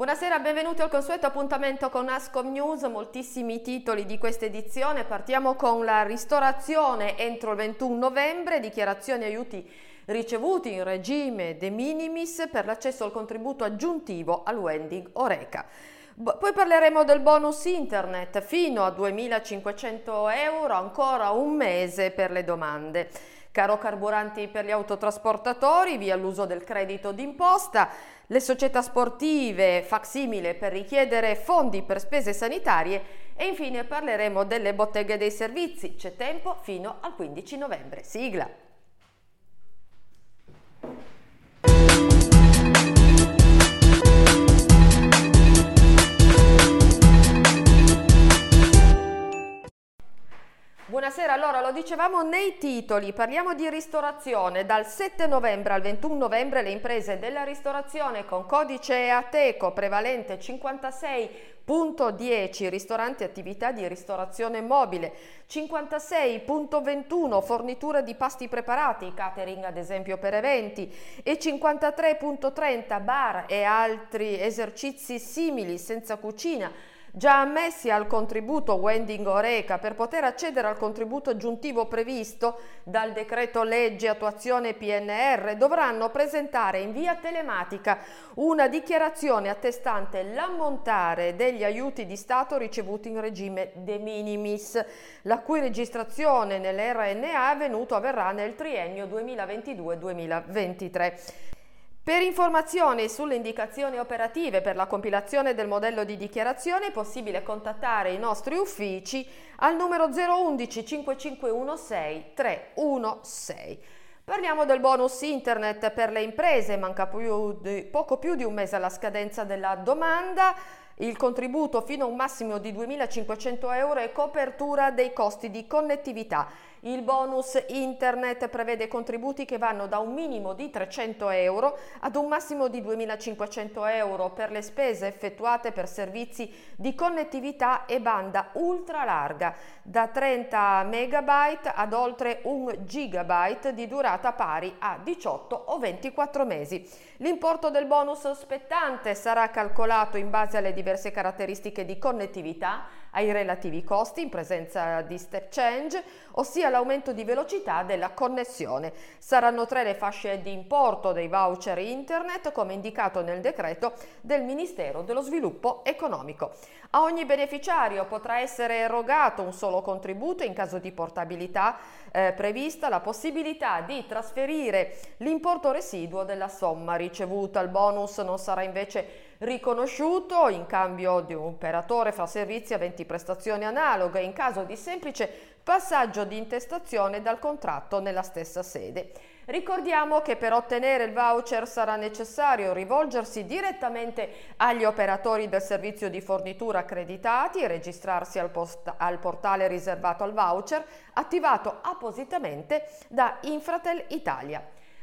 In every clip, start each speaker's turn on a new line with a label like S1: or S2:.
S1: Buonasera, benvenuti al consueto appuntamento con Ascom News, moltissimi titoli di questa edizione. Partiamo con la ristorazione entro il 21 novembre, dichiarazioni aiuti ricevuti in regime de minimis per l'accesso al contributo aggiuntivo al Wending Oreca. Poi parleremo del bonus internet fino a 2.500 euro, ancora un mese per le domande. Caro carburanti per gli autotrasportatori, via l'uso del credito d'imposta, le società sportive, facsimile per richiedere fondi per spese sanitarie e infine parleremo delle botteghe dei servizi. C'è tempo fino al 15 novembre. Sigla! Dicevamo nei titoli, parliamo di ristorazione. Dal 7 novembre al 21 novembre le imprese della ristorazione con codice ATECO prevalente 56.10 ristoranti e attività di ristorazione mobile, 56.21 forniture di pasti preparati, catering ad esempio per eventi e 53.30 bar e altri esercizi simili senza cucina già ammessi al contributo Wending Oreca per poter accedere al contributo aggiuntivo previsto dal decreto legge attuazione PNR dovranno presentare in via telematica una dichiarazione attestante l'ammontare degli aiuti di Stato ricevuti in regime de minimis, la cui registrazione nell'RNA avvenuto avverrà nel triennio 2022-2023. Per informazioni sulle indicazioni operative per la compilazione del modello di dichiarazione è possibile contattare i nostri uffici al numero 011 5516 316. Parliamo del bonus internet per le imprese, manca più di, poco più di un mese alla scadenza della domanda. Il contributo fino a un massimo di 2.500 euro è copertura dei costi di connettività. Il bonus internet prevede contributi che vanno da un minimo di 300 euro ad un massimo di 2.500 euro per le spese effettuate per servizi di connettività e banda ultra larga, da 30 megabyte ad oltre 1 gigabyte di durata pari a 18 o 24 mesi. L'importo del bonus spettante sarà calcolato in base alle diverse caratteristiche di connettività ai relativi costi in presenza di step change, ossia l'aumento di velocità della connessione. Saranno tre le fasce di importo dei voucher internet come indicato nel decreto del Ministero dello Sviluppo Economico. A ogni beneficiario potrà essere erogato un solo contributo in caso di portabilità eh, prevista la possibilità di trasferire l'importo residuo della somma ricevuta. Il bonus non sarà invece riconosciuto in cambio di un operatore fra servizi aventi prestazioni analoghe in caso di semplice passaggio di intestazione dal contratto nella stessa sede. Ricordiamo che per ottenere il voucher sarà necessario rivolgersi direttamente agli operatori del servizio di fornitura accreditati e registrarsi al, post- al portale riservato al voucher attivato appositamente da Infratel Italia.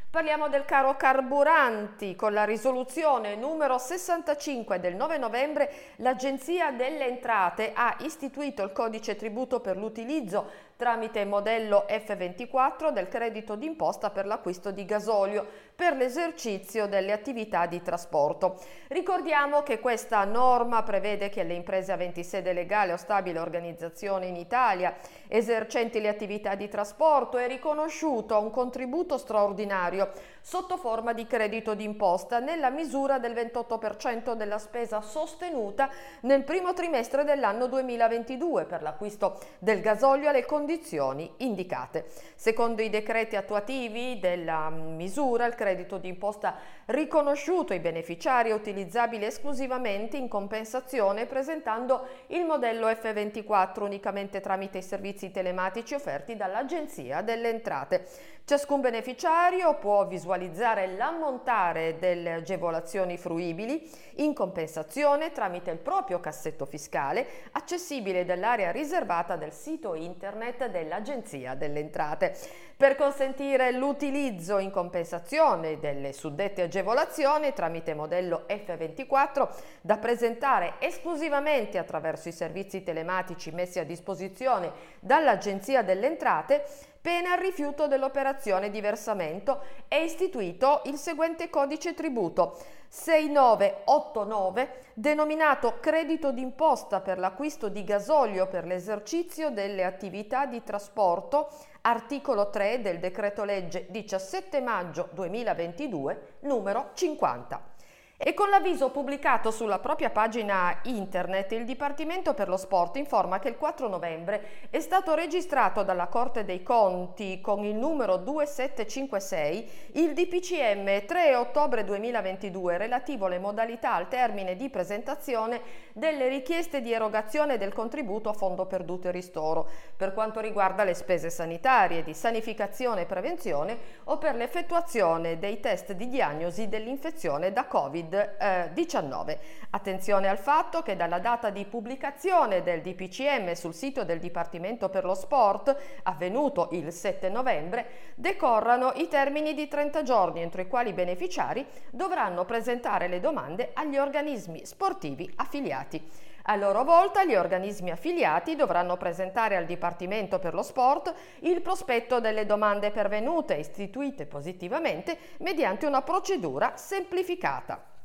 S1: Parliamo del caro carburanti. Con la risoluzione numero 65 del 9 novembre l'Agenzia delle Entrate ha istituito il codice tributo per l'utilizzo tramite modello F24 del credito d'imposta per l'acquisto di gasolio per l'esercizio delle attività di trasporto. Ricordiamo che questa norma prevede che le imprese aventi sede legale o stabile organizzazione in Italia esercenti le attività di trasporto è riconosciuto un contributo straordinario sotto forma di credito d'imposta nella misura del 28% della spesa sostenuta nel primo trimestre dell'anno 2022 per l'acquisto del gasolio alle condizioni indicate. Secondo i decreti attuativi della misura, il credito d'imposta riconosciuto ai beneficiari è utilizzabile esclusivamente in compensazione presentando il modello F24 unicamente tramite i servizi telematici offerti dall'Agenzia delle Entrate. Ciascun beneficiario può visualizzare l'ammontare delle agevolazioni fruibili in compensazione tramite il proprio cassetto fiscale accessibile dall'area riservata del sito internet dell'Agenzia delle Entrate. Per consentire l'utilizzo in compensazione delle suddette agevolazioni tramite modello F24 da presentare esclusivamente attraverso i servizi telematici messi a disposizione dall'Agenzia delle Entrate, pena il rifiuto dell'operazione di versamento, è istituito il seguente codice tributo 6989 denominato credito d'imposta per l'acquisto di gasolio per l'esercizio delle attività di trasporto, articolo 3 del decreto legge 17 maggio 2022 numero 50. E con l'avviso pubblicato sulla propria pagina internet, il Dipartimento per lo Sport informa che il 4 novembre è stato registrato dalla Corte dei Conti con il numero 2756 il DPCM 3 ottobre 2022 relativo alle modalità al termine di presentazione delle richieste di erogazione del contributo a fondo perduto e ristoro per quanto riguarda le spese sanitarie, di sanificazione e prevenzione o per l'effettuazione dei test di diagnosi dell'infezione da Covid. Covid-19. Attenzione al fatto che dalla data di pubblicazione del DPCM sul sito del Dipartimento per lo Sport, avvenuto il 7 novembre, decorrano i termini di 30 giorni entro i quali i beneficiari dovranno presentare le domande agli organismi sportivi affiliati. A loro volta gli organismi affiliati dovranno presentare al Dipartimento per lo Sport il prospetto delle domande pervenute istituite positivamente mediante una procedura semplificata.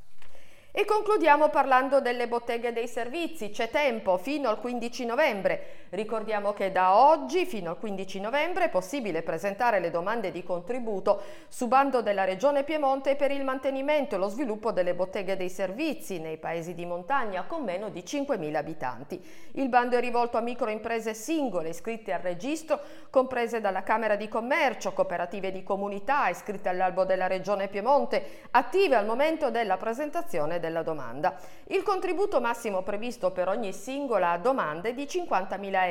S1: E concludiamo parlando delle botteghe dei servizi. C'è tempo fino al 15 novembre. Ricordiamo che da oggi fino al 15 novembre è possibile presentare le domande di contributo su bando della Regione Piemonte per il mantenimento e lo sviluppo delle botteghe dei servizi nei paesi di montagna con meno di 5.000 abitanti. Il bando è rivolto a microimprese singole iscritte al registro, comprese dalla Camera di Commercio, cooperative di comunità iscritte all'albo della Regione Piemonte, attive al momento della presentazione della domanda. Il contributo massimo previsto per ogni singola domanda è di 50.000 euro,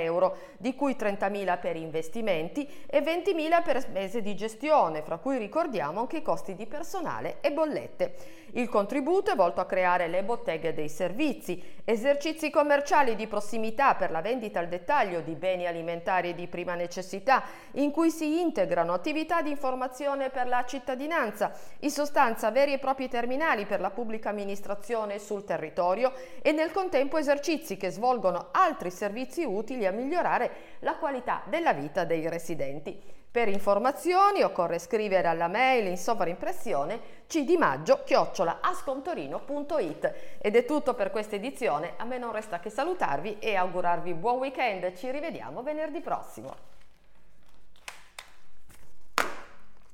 S1: di cui 30.000 per investimenti e 20.000 per spese di gestione, fra cui ricordiamo anche i costi di personale e bollette. Il contributo è volto a creare le botteghe dei servizi, esercizi commerciali di prossimità per la vendita al dettaglio di beni alimentari di prima necessità, in cui si integrano attività di informazione per la cittadinanza, in sostanza veri e propri terminali per la pubblica amministrazione sul territorio e nel contempo esercizi che svolgono altri servizi utili a migliorare la qualità della vita dei residenti. Per informazioni occorre scrivere alla mail in sovraimpressione cdimaggio-ascontorino.it ed è tutto per questa edizione, a me non resta che salutarvi e augurarvi buon weekend, ci rivediamo venerdì prossimo.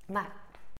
S1: Ma